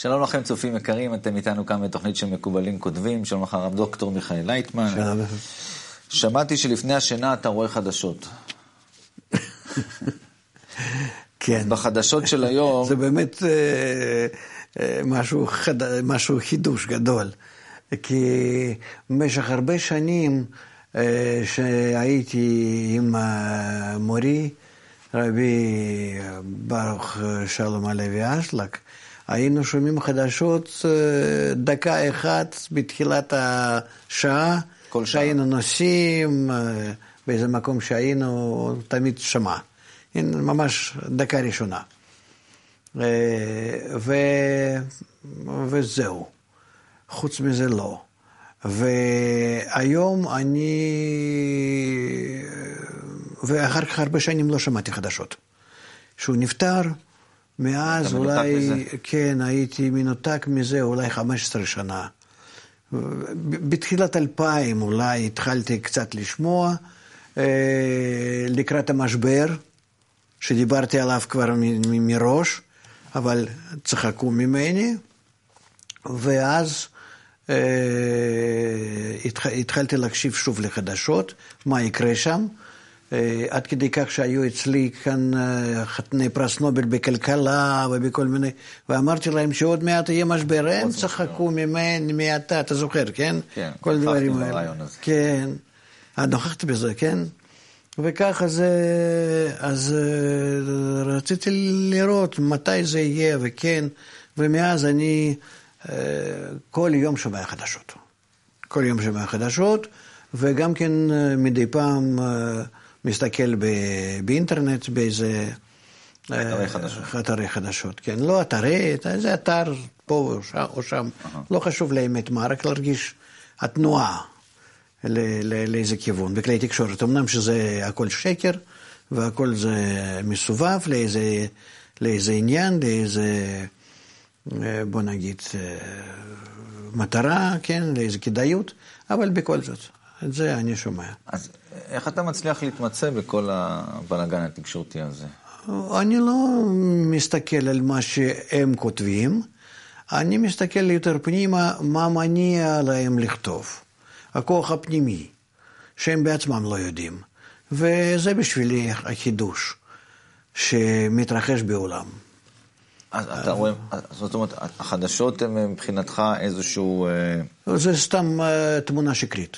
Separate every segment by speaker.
Speaker 1: שלום לכם צופים יקרים, אתם איתנו כאן בתוכנית של מקובלים כותבים, שלום לך הרב דוקטור מיכאל לייטמן.
Speaker 2: שלום.
Speaker 1: שמעתי שלפני השינה אתה רואה חדשות.
Speaker 2: כן.
Speaker 1: בחדשות של היום...
Speaker 2: זה באמת אה, אה, משהו, חד... משהו חידוש גדול. כי במשך הרבה שנים אה, שהייתי עם מורי, רבי ברוך שלום הלוי אשלג, היינו שומעים חדשות דקה אחת בתחילת השעה, שהיינו נוסעים באיזה מקום שהיינו, תמיד שמע. ממש דקה ראשונה. ו... וזהו. חוץ מזה לא. והיום אני... ואחר כך הרבה שנים לא שמעתי חדשות. שהוא נפטר, מאז אולי? כן, הייתי מנותק מזה אולי 15 שנה. בתחילת 2000 אולי התחלתי קצת לשמוע, לקראת המשבר, שדיברתי עליו כבר מראש, אבל צחקו ממני, ואז אה, התחלתי להקשיב שוב לחדשות, מה יקרה שם. אה, עד כדי כך שהיו אצלי כאן אה, חתני פרס נובל בכלכלה ובכל מיני, ואמרתי להם שעוד מעט יהיה משבר, הם צחקו ממני, מי אתה, אתה זוכר, כן?
Speaker 1: כן,
Speaker 2: כל הדברים האלה. כן, את נוכחת בזה, כן? וככה זה, אז רציתי לראות מתי זה יהיה וכן, ומאז אני כל יום שומע חדשות. כל יום שומע חדשות, וגם כן מדי פעם מסתכל באינטרנט באיזה...
Speaker 1: אתרי חדשות.
Speaker 2: אתרי חדשות, כן. לא אתרי, זה אתר פה או שם, או שם. לא חשוב לאמת מה, רק להרגיש התנועה. לאיזה כיוון, בכלי תקשורת. אמנם שזה הכל שקר, והכל זה מסובב לאיזה, לאיזה עניין, לאיזה, בוא נגיד, מטרה, כן, לאיזה כדאיות, אבל בכל זאת, את זה אני שומע.
Speaker 1: אז איך אתה מצליח להתמצא בכל הבלאגן התקשורתי הזה?
Speaker 2: אני לא מסתכל על מה שהם כותבים, אני מסתכל יותר פנימה, מה מניע להם לכתוב. הכוח הפנימי, שהם בעצמם לא יודעים. וזה בשבילי החידוש שמתרחש בעולם.
Speaker 1: אז אתה רואה, זאת אומרת, החדשות הן מבחינתך איזשהו...
Speaker 2: זה סתם תמונה שקרית.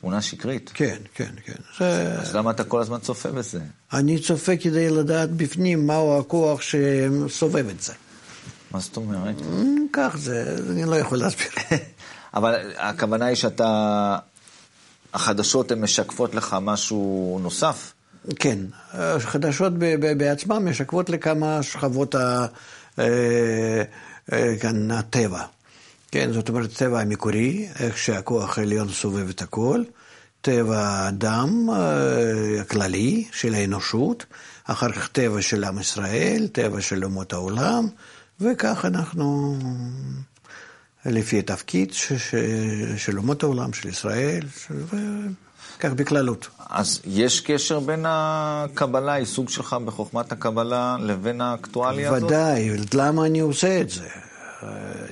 Speaker 1: תמונה שקרית?
Speaker 2: כן, כן, כן.
Speaker 1: זה... אז למה אתה כל הזמן צופה בזה?
Speaker 2: אני צופה כדי לדעת בפנים מהו הכוח שסובב את זה.
Speaker 1: מה זאת אומרת?
Speaker 2: כך זה, אני לא יכול להסביר.
Speaker 1: אבל הכוונה היא שאתה, החדשות הן משקפות לך משהו נוסף?
Speaker 2: כן, החדשות בעצמן משקפות לכמה שכבות ה, כאן, הטבע. כן, זאת אומרת, טבע המקורי, איך שהכוח העליון סובב את הכל, טבע האדם הכללי של האנושות, אחר כך טבע של עם ישראל, טבע של אומות העולם, וכך אנחנו... לפי התפקיד ש, ש, של אומות העולם, של ישראל, וכך בכללות.
Speaker 1: אז יש קשר בין הקבלה, העיסוק שלך בחוכמת הקבלה, לבין האקטואליה הזאת?
Speaker 2: ודאי, למה אני עושה את זה?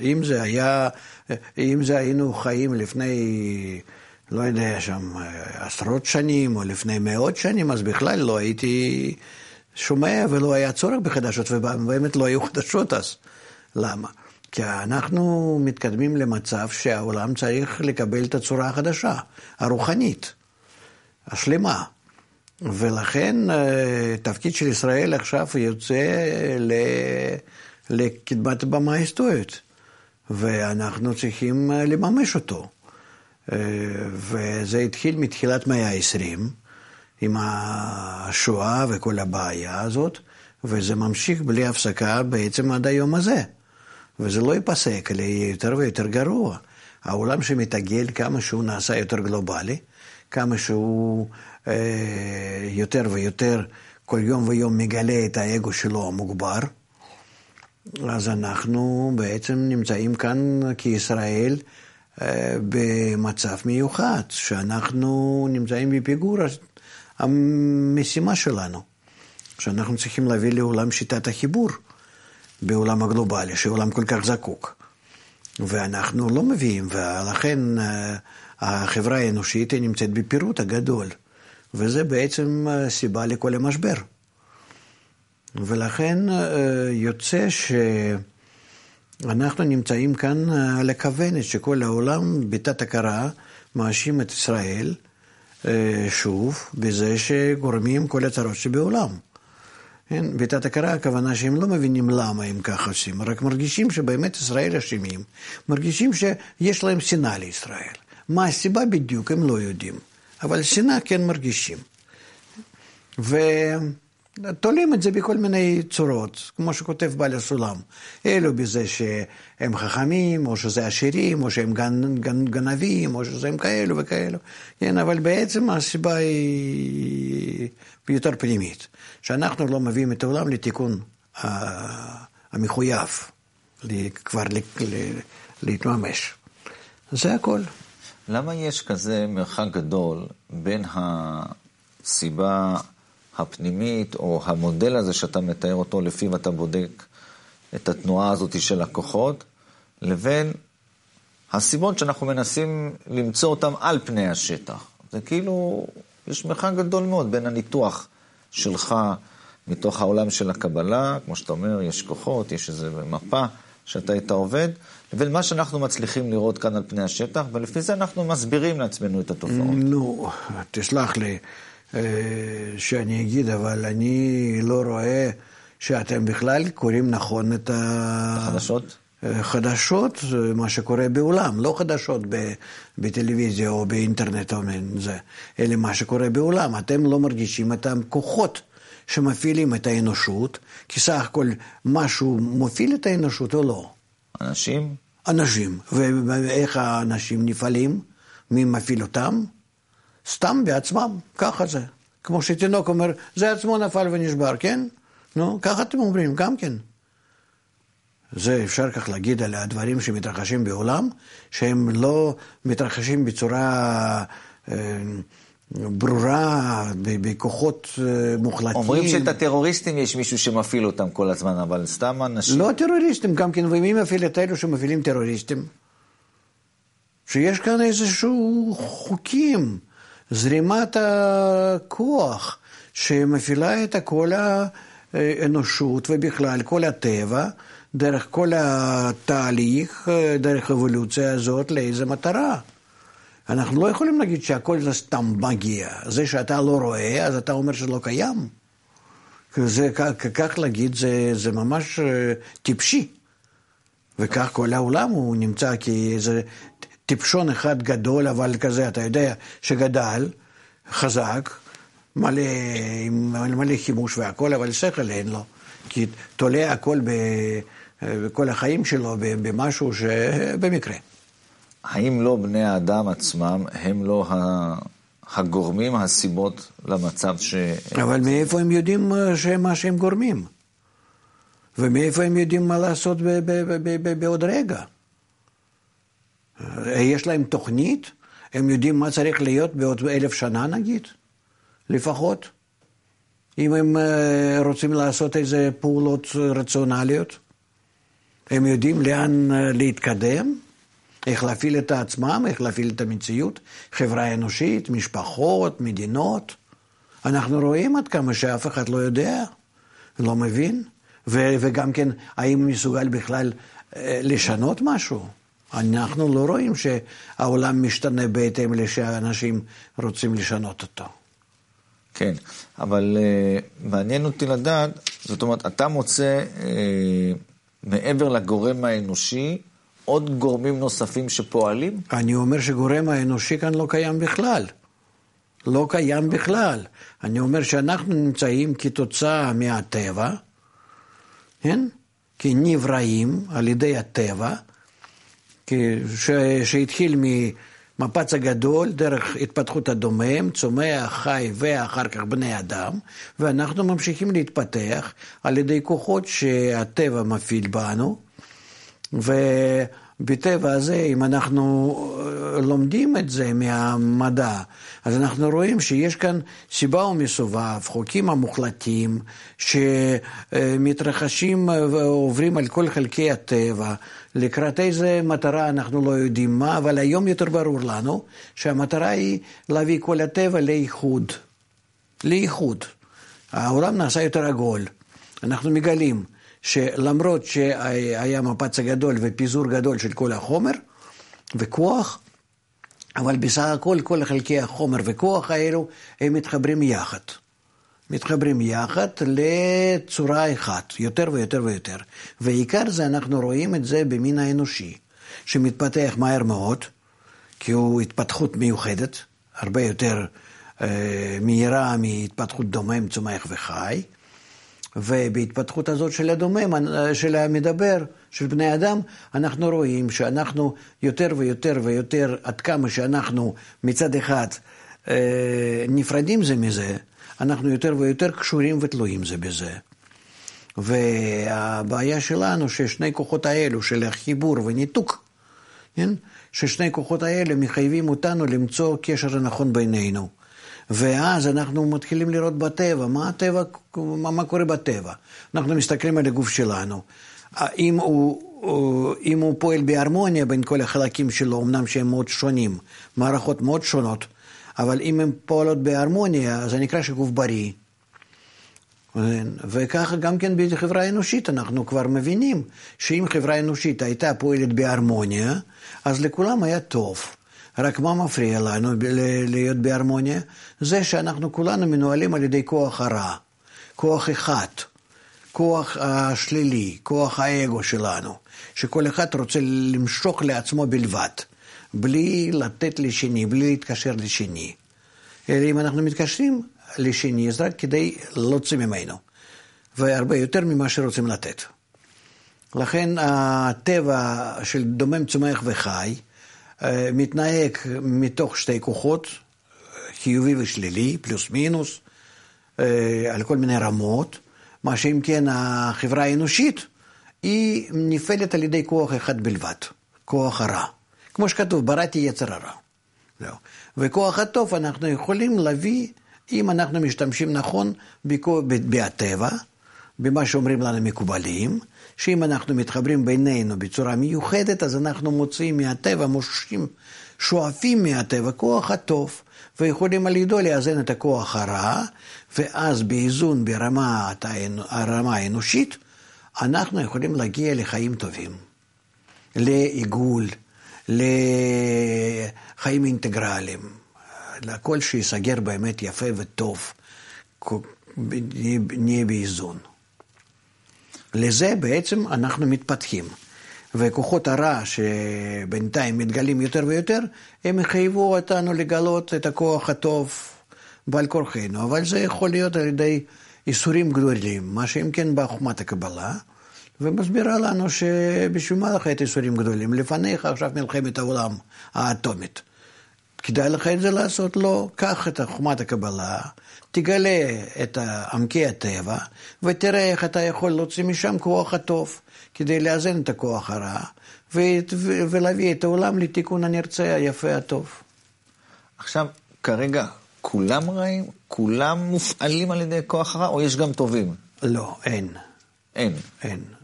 Speaker 2: אם זה היה, אם זה היינו חיים לפני, לא יודע, שם עשרות שנים, או לפני מאות שנים, אז בכלל לא הייתי שומע ולא היה צורך בחדשות, ובאמת לא היו חדשות אז. למה? כי אנחנו מתקדמים למצב שהעולם צריך לקבל את הצורה החדשה, הרוחנית, השלמה. ולכן תפקיד של ישראל עכשיו יוצא לקדמת הבמה ההיסטורית, ואנחנו צריכים לממש אותו. וזה התחיל מתחילת מאה ה-20, עם השואה וכל הבעיה הזאת, וזה ממשיך בלי הפסקה בעצם עד היום הזה. וזה לא ייפסק, אלא יהיה יותר ויותר גרוע. העולם שמתעגל, כמה שהוא נעשה יותר גלובלי, כמה שהוא אה, יותר ויותר כל יום ויום מגלה את האגו שלו המוגבר, אז אנחנו בעצם נמצאים כאן כישראל אה, במצב מיוחד, שאנחנו נמצאים בפיגור המשימה שלנו, שאנחנו צריכים להביא לעולם שיטת החיבור. בעולם הגלובלי, שעולם כל כך זקוק. ואנחנו לא מביאים, ולכן אה, החברה האנושית נמצאת בפירוט הגדול, וזה בעצם אה, סיבה לכל המשבר. ולכן אה, יוצא שאנחנו נמצאים כאן על הכוונת שכל העולם בתת הכרה מאשים את ישראל שוב בזה שגורמים כל הצרות שבעולם. כן? בתת הכרה הכוונה שהם לא מבינים למה הם ככה עושים, רק מרגישים שבאמת ישראל אשמים, מרגישים שיש להם שנאה לישראל. מה הסיבה בדיוק הם לא יודעים, אבל שנאה כן מרגישים. ותולים את זה בכל מיני צורות, כמו שכותב בעל הסולם. אלו בזה שהם חכמים, או שזה עשירים, או שהם גנ, גנ, גנבים, או שזה הם כאלו וכאלו. כן, אבל בעצם הסיבה היא יותר פנימית. שאנחנו לא מביאים את העולם לתיקון המחויב, כבר להתממש. זה הכל.
Speaker 1: למה יש כזה מרחק גדול בין הסיבה הפנימית, או המודל הזה שאתה מתאר אותו, לפיו אתה בודק את התנועה הזאת של הכוחות, לבין הסיבות שאנחנו מנסים למצוא אותן על פני השטח. זה כאילו, יש מרחק גדול מאוד בין הניתוח שלך מתוך העולם של הקבלה, כמו שאתה אומר, יש כוחות, יש איזו מפה שאתה איתה עובד, לבין מה שאנחנו מצליחים לראות כאן על פני השטח, ולפי זה אנחנו מסבירים לעצמנו את התופעות.
Speaker 2: נו, תסלח לי שאני אגיד, אבל אני לא רואה שאתם בכלל קוראים נכון את.
Speaker 1: החדשות?
Speaker 2: אה, חדשות, מה שקורה בעולם, לא חדשות בטלוויזיה או באינטרנט או זה, אלא מה שקורה בעולם. אתם לא מרגישים את הכוחות שמפעילים את האנושות, כי סך הכל משהו מפעיל את האנושות או לא.
Speaker 1: אנשים?
Speaker 2: אנשים. ואיך האנשים נפעלים? מי מפעיל אותם? סתם בעצמם, ככה זה. כמו שתינוק אומר, זה עצמו נפל ונשבר, כן? נו, ככה אתם אומרים, גם כן. זה אפשר כך להגיד על הדברים שמתרחשים בעולם, שהם לא מתרחשים בצורה אה, ברורה, בכוחות אה, מוחלטים.
Speaker 1: אומרים שאת הטרוריסטים יש מישהו שמפעיל אותם כל הזמן, אבל סתם אנשים...
Speaker 2: לא טרוריסטים, גם כן, ומי מפעיל את אלו שמפעילים טרוריסטים? שיש כאן איזשהו חוקים, זרימת הכוח שמפעילה את כל האנושות ובכלל כל הטבע. דרך כל התהליך, דרך האבולוציה הזאת, לאיזה מטרה. אנחנו לא יכולים להגיד שהכל זה סתם מגיע. זה שאתה לא רואה, אז אתה אומר שזה לא קיים. זה, כך להגיד, זה, זה ממש אה, טיפשי. וכך כל העולם הוא נמצא כאיזה טיפשון אחד גדול, אבל כזה, אתה יודע, שגדל, חזק, מלא, מלא חימוש והכל, אבל שכל אין לו. כי תולה הכל ב... כל החיים שלו במשהו שבמקרה.
Speaker 1: האם לא בני האדם עצמם הם לא הגורמים, הסיבות למצב ש...
Speaker 2: אבל מאיפה הם יודעים מה שהם גורמים? ומאיפה הם יודעים מה לעשות בעוד רגע? יש להם תוכנית? הם יודעים מה צריך להיות בעוד אלף שנה נגיד? לפחות? אם הם אה, רוצים לעשות איזה פעולות רציונליות? הם יודעים לאן אה, להתקדם, איך להפעיל את עצמם, איך להפעיל את המציאות, חברה אנושית, משפחות, מדינות. אנחנו רואים עד כמה שאף אחד לא יודע, לא מבין, ו- וגם כן, האם מסוגל בכלל אה, לשנות משהו? אנחנו לא רואים שהעולם משתנה בהתאם לשאנשים רוצים לשנות אותו.
Speaker 1: כן, אבל uh, מעניין אותי לדעת, זאת אומרת, אתה מוצא... Uh, מעבר לגורם האנושי, עוד גורמים נוספים שפועלים?
Speaker 2: אני אומר שגורם האנושי כאן לא קיים בכלל. לא קיים בכלל. אני אומר שאנחנו נמצאים כתוצאה מהטבע, כן? כנבראים על ידי הטבע, שהתחיל ממפץ הגדול, דרך התפתחות הדומם, צומח, חי ואחר כך בני אדם, ואנחנו ממשיכים להתפתח על ידי כוחות שהטבע מפעיל בנו, בטבע הזה, אם אנחנו אה, לומדים את זה מהמדע, אז אנחנו רואים שיש כאן סיבה ומסובב, חוקים המוחלטים שמתרחשים ועוברים על כל חלקי הטבע, לקראת איזה מטרה אנחנו לא יודעים מה, אבל היום יותר ברור לנו שהמטרה היא להביא כל הטבע לאיחוד. לאיחוד. העולם נעשה יותר עגול. אנחנו מגלים שלמרות שהיה מפץ הגדול ופיזור גדול של כל החומר וכוח, אבל בסך הכל כל חלקי החומר וכוח האלו הם מתחברים יחד. מתחברים יחד לצורה אחת, יותר ויותר ויותר. ועיקר זה אנחנו רואים את זה במין האנושי, שמתפתח מהר מאוד, כי הוא התפתחות מיוחדת, הרבה יותר אה, מהירה מהתפתחות דומם, צומח וחי. ובהתפתחות הזאת של הדומם, של המדבר, של בני אדם, אנחנו רואים שאנחנו יותר ויותר ויותר, עד כמה שאנחנו מצד אחד אה, נפרדים זה מזה, אנחנו יותר ויותר קשורים ותלויים זה בזה. והבעיה שלנו ששני כוחות האלו של החיבור וניתוק, כן? ששני כוחות האלה מחייבים אותנו למצוא קשר הנכון בינינו. ואז אנחנו מתחילים לראות בטבע, מה הטבע, מה, מה קורה בטבע. אנחנו מסתכלים על הגוף שלנו. אם הוא, אם הוא פועל בהרמוניה בין כל החלקים שלו, אמנם שהם מאוד שונים, מערכות מאוד שונות, אבל אם הן פועלות בהרמוניה, זה נקרא שגוף בריא. וככה גם כן בחברה האנושית אנחנו כבר מבינים שאם חברה אנושית הייתה פועלת בהרמוניה, אז לכולם היה טוב. רק מה מפריע לנו להיות בהרמוניה? זה שאנחנו כולנו מנוהלים על ידי כוח הרע, כוח אחד, כוח השלילי, כוח האגו שלנו, שכל אחד רוצה למשוך לעצמו בלבד, בלי לתת לשני, בלי להתקשר לשני. אלא אם אנחנו מתקשרים לשני, זה רק כדי להוציא ממנו, והרבה יותר ממה שרוצים לתת. לכן הטבע של דומם, צומח וחי, אה, מתנהג מתוך שתי כוחות, חיובי ושלילי, פלוס מינוס, אה, על כל מיני רמות, מה שאם כן החברה האנושית היא נפעלת על ידי כוח אחד בלבד, כוח הרע. כמו שכתוב, בראתי יצר הרע. לא. וכוח הטוב אנחנו יכולים להביא, אם אנחנו משתמשים נכון בטבע, במה שאומרים לנו מקובלים, שאם אנחנו מתחברים בינינו בצורה מיוחדת, אז אנחנו מוצאים מהטבע, מושכים, שואפים מהטבע כוח הטוב, ויכולים על ידו לאזן את הכוח הרע, ואז באיזון ברמה, הרמה האנושית, אנחנו יכולים להגיע לחיים טובים, לעיגול, לחיים אינטגרליים, לכל שיסגר באמת יפה וטוב, נהיה באיזון. לזה בעצם אנחנו מתפתחים. וכוחות הרע שבינתיים מתגלים יותר ויותר, הם יחייבו אותנו לגלות את הכוח הטוב בעל כורחנו, אבל זה יכול להיות על ידי איסורים גדולים, מה שאם כן בחוכמת הקבלה, ומסבירה לנו שבשביל מה לך את איסורים גדולים? לפניך עכשיו מלחמת העולם האטומית. כדאי לך את זה לעשות? לא. קח את חוכמת הקבלה, תגלה את עמקי הטבע, ותראה איך אתה יכול להוציא משם כוח הטוב, כדי לאזן את הכוח הרע, ו- ו- ולהביא את העולם לתיקון הנרצה, היפה, הטוב.
Speaker 1: עכשיו, כרגע, כולם רעים? כולם מופעלים על ידי כוח הרע, או יש גם טובים?
Speaker 2: לא, אין.
Speaker 1: אין.
Speaker 2: אין.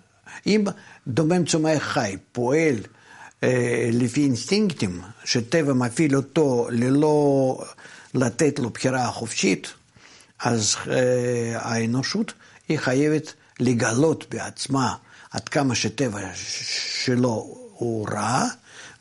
Speaker 2: אם דומם צומח חי פועל אה, לפי אינסטינקטים, שטבע מפעיל אותו ללא לתת לו בחירה חופשית, אז אה, האנושות היא חייבת לגלות בעצמה עד כמה שטבע שלו הוא רע,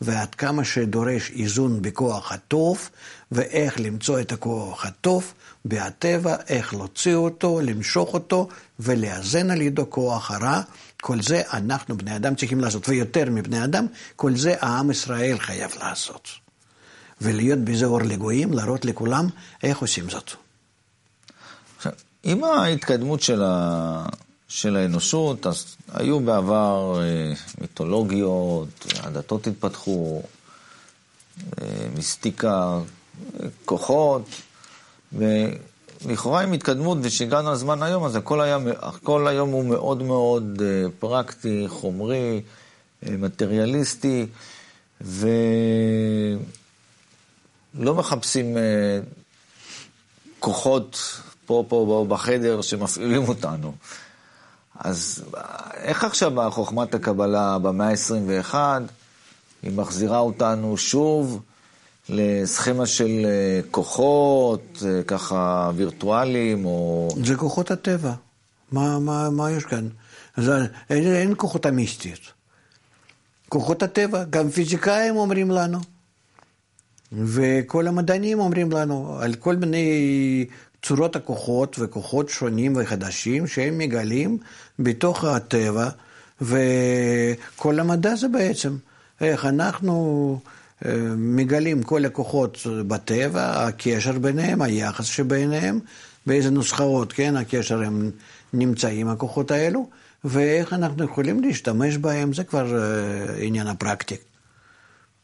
Speaker 2: ועד כמה שדורש איזון בכוח הטוב, ואיך למצוא את הכוח הטוב בהטבע, איך להוציא אותו, למשוך אותו ולאזן על ידו כוח הרע. כל זה אנחנו בני אדם צריכים לעשות, ויותר מבני אדם, כל זה העם ישראל חייב לעשות. ולהיות בזה אור לגויים, להראות לכולם איך עושים זאת.
Speaker 1: עכשיו, עם ההתקדמות של, ה... של האנושות, אז היו בעבר אה, מיתולוגיות, הדתות התפתחו, אה, מיסטיקה, כוחות, ולכאורה עם התקדמות ושהגענו לזמן היום, אז הכל, היה, הכל היום הוא מאוד מאוד אה, פרקטי, חומרי, מטריאליסטי, ולא מחפשים כוחות פה, פה, בחדר שמפעילים אותנו. אז איך עכשיו חוכמת הקבלה במאה ה-21, היא מחזירה אותנו שוב לסכמה של אה, כוחות, אה, ככה וירטואליים, או...
Speaker 2: זה כוחות הטבע. מה, מה, מה יש כאן? זה, אין, אין כוחות המיסטיות. כוחות הטבע, גם פיזיקאים אומרים לנו, וכל המדענים אומרים לנו על כל מיני צורות הכוחות וכוחות שונים וחדשים שהם מגלים בתוך הטבע, וכל המדע זה בעצם איך אנחנו אה, מגלים כל הכוחות בטבע, הקשר ביניהם, היחס שביניהם, באיזה נוסחאות, כן, הקשר הם נמצאים, הכוחות האלו, ואיך אנחנו יכולים להשתמש בהם, זה כבר uh, עניין הפרקטי,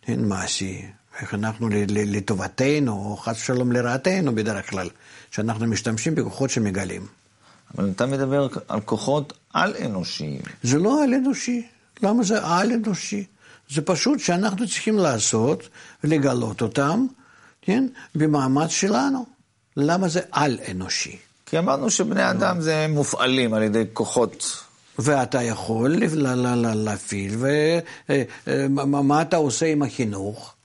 Speaker 2: אין מעשי. איך אנחנו לטובתנו, או חס ושלום לרעתנו בדרך כלל, שאנחנו משתמשים בכוחות שמגלים.
Speaker 1: אבל אתה מדבר על כוחות על-אנושיים.
Speaker 2: זה לא על-אנושי. למה זה על-אנושי? זה פשוט שאנחנו צריכים לעשות ולגלות אותם, כן, במאמץ שלנו. למה זה על-אנושי?
Speaker 1: כי אמרנו שבני אדם זה מופעלים על ידי כוחות.
Speaker 2: ואתה יכול להפעיל, ומה אה, אה, אתה עושה עם החינוך?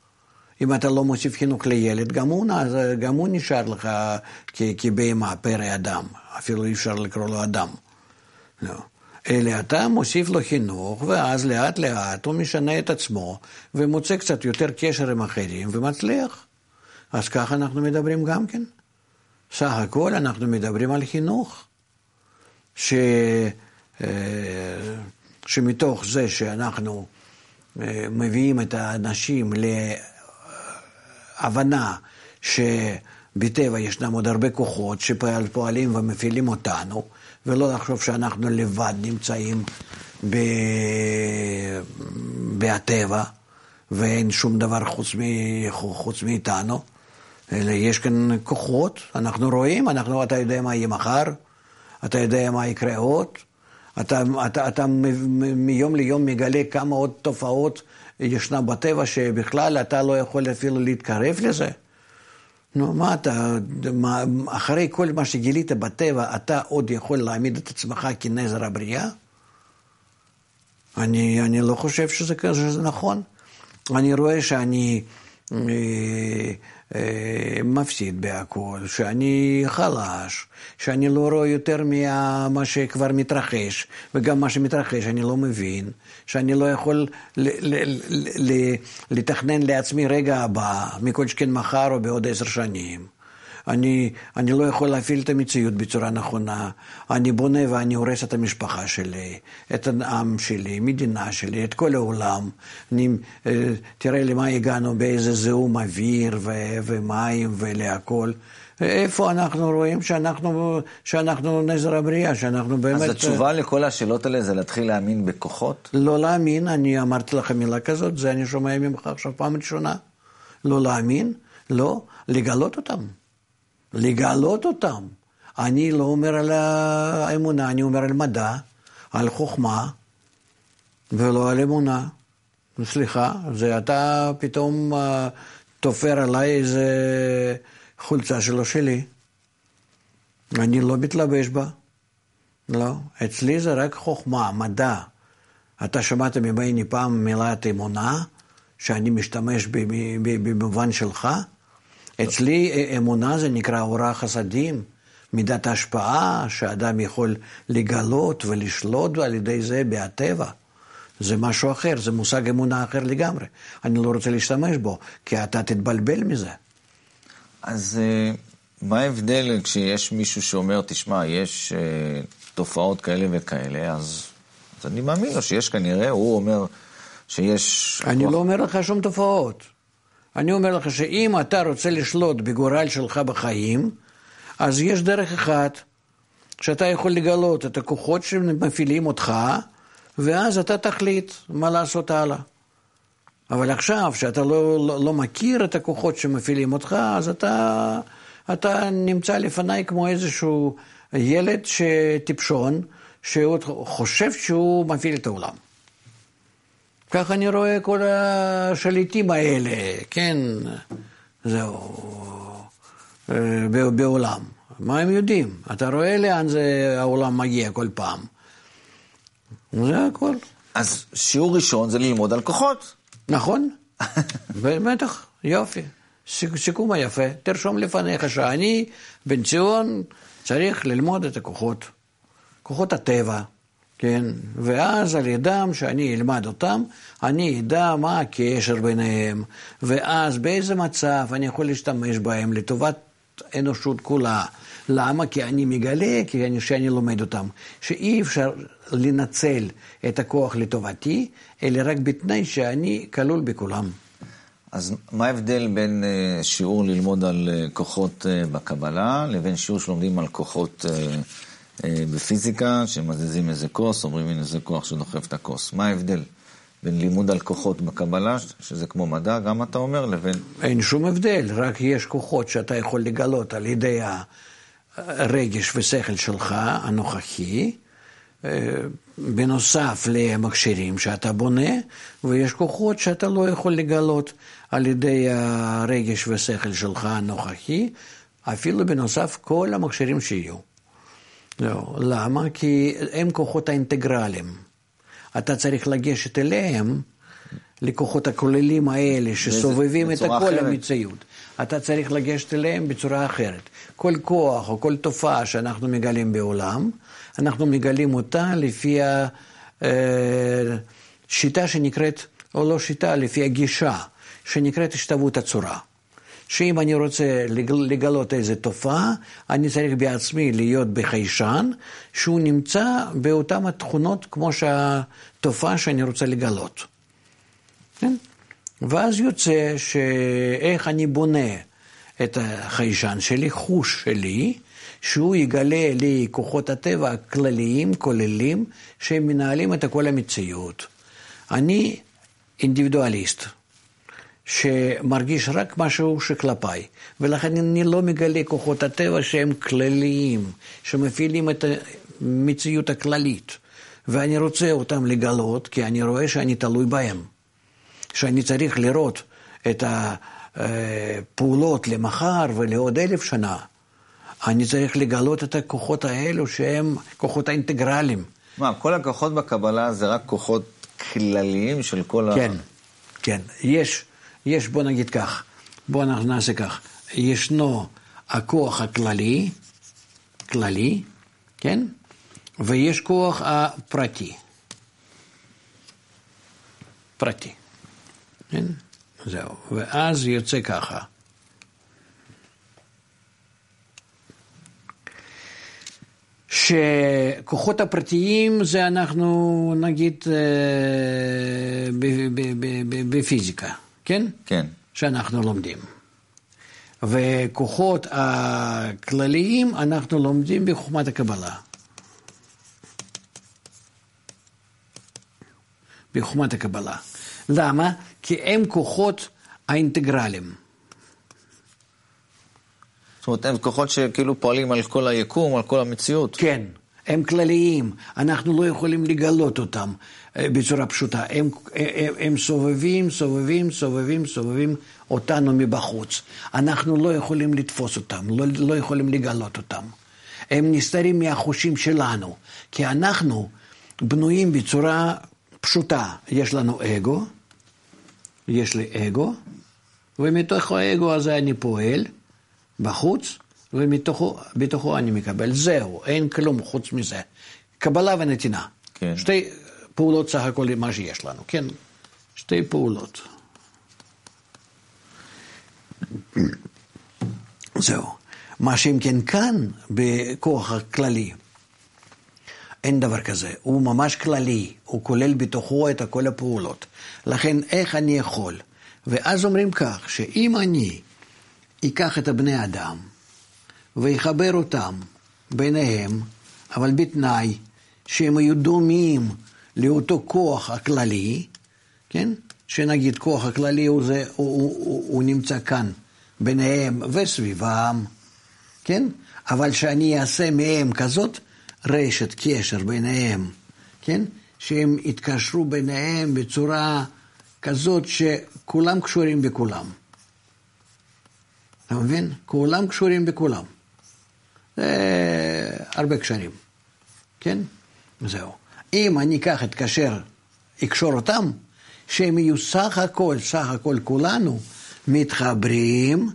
Speaker 2: אם אתה לא מוסיף חינוך לילד, גם הוא, גם הוא נשאר לך כבהמה, פרא אדם, אפילו אי אפשר לקרוא לו אדם. לא. אלא אתה מוסיף לו חינוך, ואז לאט לאט הוא משנה את עצמו, ומוצא קצת יותר קשר עם אחרים, ומצליח. אז ככה אנחנו מדברים גם כן. סך הכל אנחנו מדברים על חינוך. ש... אה, שמתוך זה שאנחנו אה, מביאים את האנשים להבנה שבטבע ישנם עוד הרבה כוחות שפועלים ומפעילים אותנו, ולא לחשוב שאנחנו לבד נמצאים ב... בטבע ואין שום דבר חוץ, מ... חוץ מאיתנו, אלא יש כאן כוחות, אנחנו רואים, אנחנו, אתה יודע מה יהיה מחר, אתה יודע מה יקרה עוד, אתה, אתה, אתה מיום ליום מגלה כמה עוד תופעות ישנה בטבע שבכלל אתה לא יכול אפילו להתקרב לזה. נו, מה אתה, מה, אחרי כל מה שגילית בטבע, אתה עוד יכול להעמיד את עצמך כנזר הבריאה? אני, אני לא חושב שזה, שזה נכון. אני רואה שאני אה, מפסיד בהכל, שאני חלש, שאני לא רואה יותר ממה שכבר מתרחש, וגם מה שמתרחש אני לא מבין, שאני לא יכול לתכנן לעצמי רגע הבא, מכל שכן מחר או בעוד עשר שנים. אני, אני לא יכול להפעיל את המציאות בצורה נכונה. אני בונה ואני הורס את המשפחה שלי, את העם שלי, מדינה שלי, את כל העולם. אני, אה, תראה למה הגענו, באיזה זיהום אוויר ו, ומים ולהכול. איפה אנחנו רואים שאנחנו, שאנחנו נזר הבריאה, שאנחנו באמת...
Speaker 1: אז התשובה לכל השאלות האלה זה להתחיל להאמין בכוחות?
Speaker 2: לא להאמין, אני אמרתי לך מילה כזאת, זה אני שומע ממך עכשיו פעם ראשונה. לא להאמין, לא, לגלות אותם. לגלות אותם. אני לא אומר על האמונה, אני אומר על מדע, על חוכמה, ולא על אמונה. סליחה, זה אתה פתאום uh, תופר עליי איזה חולצה שלא שלי. אני לא מתלבש בה. לא. אצלי זה רק חוכמה, מדע. אתה שמעת ממני פעם מילת אמונה, שאני משתמש במובן שלך? אצלי אה, אמונה זה נקרא אורה חסדים, מידת ההשפעה שאדם יכול לגלות ולשלוט על ידי זה בהטבע. זה משהו אחר, זה מושג אמונה אחר לגמרי. אני לא רוצה להשתמש בו, כי אתה תתבלבל מזה.
Speaker 1: אז אה, מה ההבדל כשיש מישהו שאומר, תשמע, יש uh, תופעות כאלה וכאלה, אז, אז אני מאמין לו שיש כנראה, הוא אומר שיש...
Speaker 2: אני כוח... לא אומר לך שום תופעות. אני אומר לך שאם אתה רוצה לשלוט בגורל שלך בחיים, אז יש דרך אחת, שאתה יכול לגלות את הכוחות שמפעילים אותך, ואז אתה תחליט מה לעשות הלאה. אבל עכשיו, שאתה לא, לא, לא מכיר את הכוחות שמפעילים אותך, אז אתה, אתה נמצא לפניי כמו איזשהו ילד שטיפשון, שהוא חושב שהוא מפעיל את העולם. ככה אני רואה כל השליטים האלה, כן, זהו, אה, בעולם. מה הם יודעים? אתה רואה לאן זה העולם מגיע כל פעם. זה הכל.
Speaker 1: אז שיעור ראשון זה ללמוד על כוחות.
Speaker 2: נכון, בטח, יופי. סיכום היפה, תרשום לפניך שאני, בן ציון, צריך ללמוד את הכוחות, כוחות הטבע, כן? ואז על ידם, שאני אלמד אותם, אני אדע מה הקשר ביניהם, ואז באיזה מצב אני יכול להשתמש בהם לטובת האנושות כולה. למה? כי אני מגלה, כי אני, שאני לומד אותם, שאי אפשר לנצל את הכוח לטובתי, אלא רק בתנאי שאני כלול בכולם.
Speaker 1: אז מה ההבדל בין uh, שיעור ללמוד על uh, כוחות uh, בקבלה, לבין שיעור שלומדים על כוחות בפיזיקה, שמזיזים איזה כוס, אומרים הנה זה כוח שדוחף את הכוס. מה ההבדל בין לימוד על כוחות בקבלה, שזה כמו מדע, גם אתה אומר, לבין...
Speaker 2: אין שום הבדל, רק יש כוחות שאתה יכול לגלות על ידי הרגש ושכל שלך, הנוכחי, בנוסף למכשירים שאתה בונה, ויש כוחות שאתה לא יכול לגלות על ידי הרגש ושכל שלך הנוכחי, אפילו בנוסף כל המכשירים שיהיו. לא, למה? כי הם כוחות האינטגרליים. אתה צריך לגשת אליהם, לכוחות הכוללים האלה שסובבים את כל המציאות. אתה צריך לגשת אליהם בצורה אחרת. כל כוח או כל תופעה שאנחנו מגלים בעולם, אנחנו מגלים אותה לפי השיטה שנקראת, או לא שיטה, לפי הגישה שנקראת השתוות הצורה. שאם אני רוצה לגלות איזו תופעה, אני צריך בעצמי להיות בחיישן, שהוא נמצא באותן התכונות כמו שהתופעה שאני רוצה לגלות. כן? ואז יוצא שאיך אני בונה את החיישן שלי, חוש שלי, שהוא יגלה לי כוחות הטבע הכלליים, כוללים, שהם מנהלים את כל המציאות. אני אינדיבידואליסט, שמרגיש רק משהו שכלפיי, ולכן אני לא מגלה כוחות הטבע שהם כלליים, שמפעילים את המציאות הכללית, ואני רוצה אותם לגלות, כי אני רואה שאני תלוי בהם, שאני צריך לראות את הפעולות למחר ולעוד אלף שנה. אני צריך לגלות את הכוחות האלו שהם כוחות האינטגרליים.
Speaker 1: מה, כל הכוחות בקבלה זה רק כוחות כלליים של כל
Speaker 2: כן, ה... כן, כן. יש, יש, בוא נגיד כך, בוא נעשה כך. ישנו הכוח הכללי, כללי, כן? ויש כוח הפרטי. פרטי. כן? זהו. ואז יוצא ככה. שכוחות הפרטיים זה אנחנו נגיד אה, בפיזיקה, כן?
Speaker 1: כן.
Speaker 2: שאנחנו לומדים. וכוחות הכלליים אנחנו לומדים בחוכמת הקבלה. בחוכמת הקבלה. למה? כי הם כוחות האינטגרליים.
Speaker 1: זאת אומרת, הם כוחות שכאילו פועלים על כל היקום, על כל המציאות.
Speaker 2: כן, הם כלליים, אנחנו לא יכולים לגלות אותם אה, בצורה פשוטה. הם, הם, הם סובבים, סובבים, סובבים, סובבים אותנו מבחוץ. אנחנו לא יכולים לתפוס אותם, לא, לא יכולים לגלות אותם. הם נסתרים מהחושים שלנו, כי אנחנו בנויים בצורה פשוטה. יש לנו אגו, יש לי אגו, ומתוך האגו הזה אני פועל. בחוץ, ומתוכו אני מקבל. זהו, אין כלום חוץ מזה. קבלה ונתינה. כן. שתי פעולות סך הכל מה שיש לנו, כן? שתי פעולות. זהו. מה שאם כן כאן, בכוח הכללי, אין דבר כזה. הוא ממש כללי, הוא כולל בתוכו את כל הפעולות. לכן, איך אני יכול? ואז אומרים כך, שאם אני ייקח את הבני אדם ויחבר אותם ביניהם, אבל בתנאי שהם יהיו דומים לאותו כוח הכללי, כן? שנגיד כוח הכללי הוא, זה, הוא, הוא, הוא, הוא נמצא כאן, ביניהם וסביבם, כן? אבל שאני אעשה מהם כזאת רשת קשר ביניהם, כן? שהם התקשרו ביניהם בצורה כזאת שכולם קשורים בכולם. אתה מבין? כולם קשורים בכולם. זה הרבה קשרים, כן? זהו. אם אני אקח, אתקשר, אקשור אותם, שהם יהיו סך הכל, סך הכל כולנו, מתחברים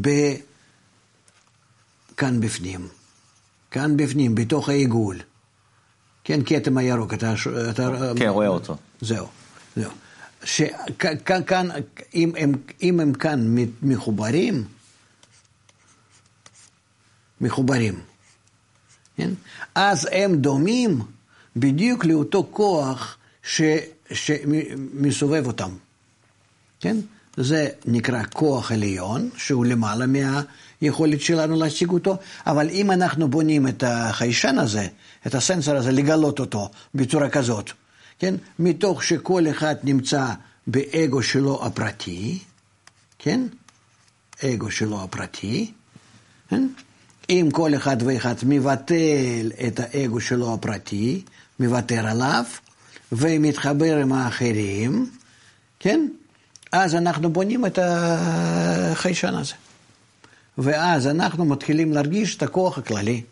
Speaker 2: ב... כאן בפנים. כאן בפנים, בתוך העיגול. כן, כתם הירוק, אתה... אתה
Speaker 1: כן, רואה אותו.
Speaker 2: זהו, זהו. שכאן, כאן, אם הם, אם הם כאן מחוברים, מחוברים, כן? אז הם דומים בדיוק לאותו כוח ש, שמסובב אותם, כן? זה נקרא כוח עליון, שהוא למעלה מהיכולת שלנו להשיג אותו, אבל אם אנחנו בונים את החיישן הזה, את הסנסור הזה, לגלות אותו בצורה כזאת, כן? מתוך שכל אחד נמצא באגו שלו הפרטי, כן? אגו שלו הפרטי, כן? אם כל אחד ואחד מבטל את האגו שלו הפרטי, מוותר עליו, ומתחבר עם האחרים, כן? אז אנחנו בונים את החיישן הזה. ואז אנחנו מתחילים להרגיש את הכוח הכללי.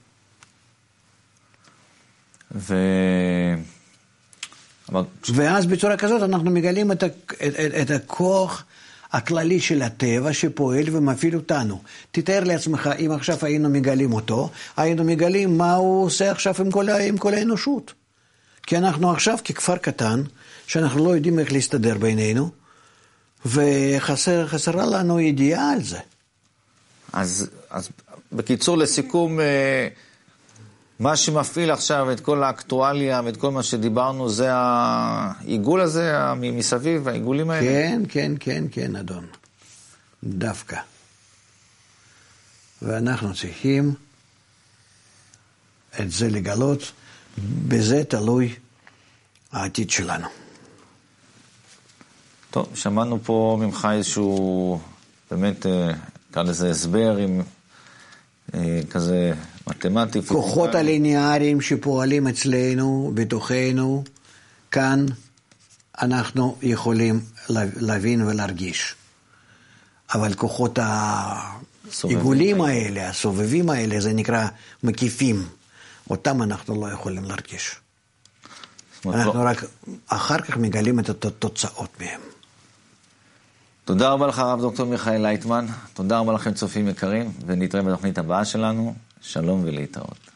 Speaker 1: ו...
Speaker 2: ואז בצורה כזאת אנחנו מגלים את, ה... את, את הכוח הכללי של הטבע שפועל ומפעיל אותנו. תתאר לעצמך, אם עכשיו היינו מגלים אותו, היינו מגלים מה הוא עושה עכשיו עם כל, עם כל האנושות. כי אנחנו עכשיו ככפר קטן, שאנחנו לא יודעים איך להסתדר בינינו, וחסרה לנו ידיעה על זה.
Speaker 1: אז, אז בקיצור, לסיכום, אה, מה שמפעיל עכשיו את כל האקטואליה ואת כל מה שדיברנו, זה העיגול הזה מסביב, העיגולים האלה?
Speaker 2: כן, כן, כן, כן, אדון. דווקא. ואנחנו צריכים את זה לגלות, בזה תלוי העתיד שלנו.
Speaker 1: טוב, שמענו פה ממך איזשהו, באמת, אה, נקרא לזה הסבר עם אה, כזה מתמטי.
Speaker 2: כוחות הליניאריים שפועלים אצלנו, בתוכנו, כאן אנחנו יכולים להבין ולהרגיש. אבל כוחות העיגולים האלה, הסובבים האלה, זה נקרא מקיפים. אותם אנחנו לא יכולים להרגיש. אנחנו לא... רק אחר כך מגלים את התוצאות מהם.
Speaker 1: תודה רבה לך, הרב דוקטור מיכאל לייטמן. תודה רבה לכם, צופים יקרים, ונתראה בתוכנית הבאה שלנו. שלום ולהתראות.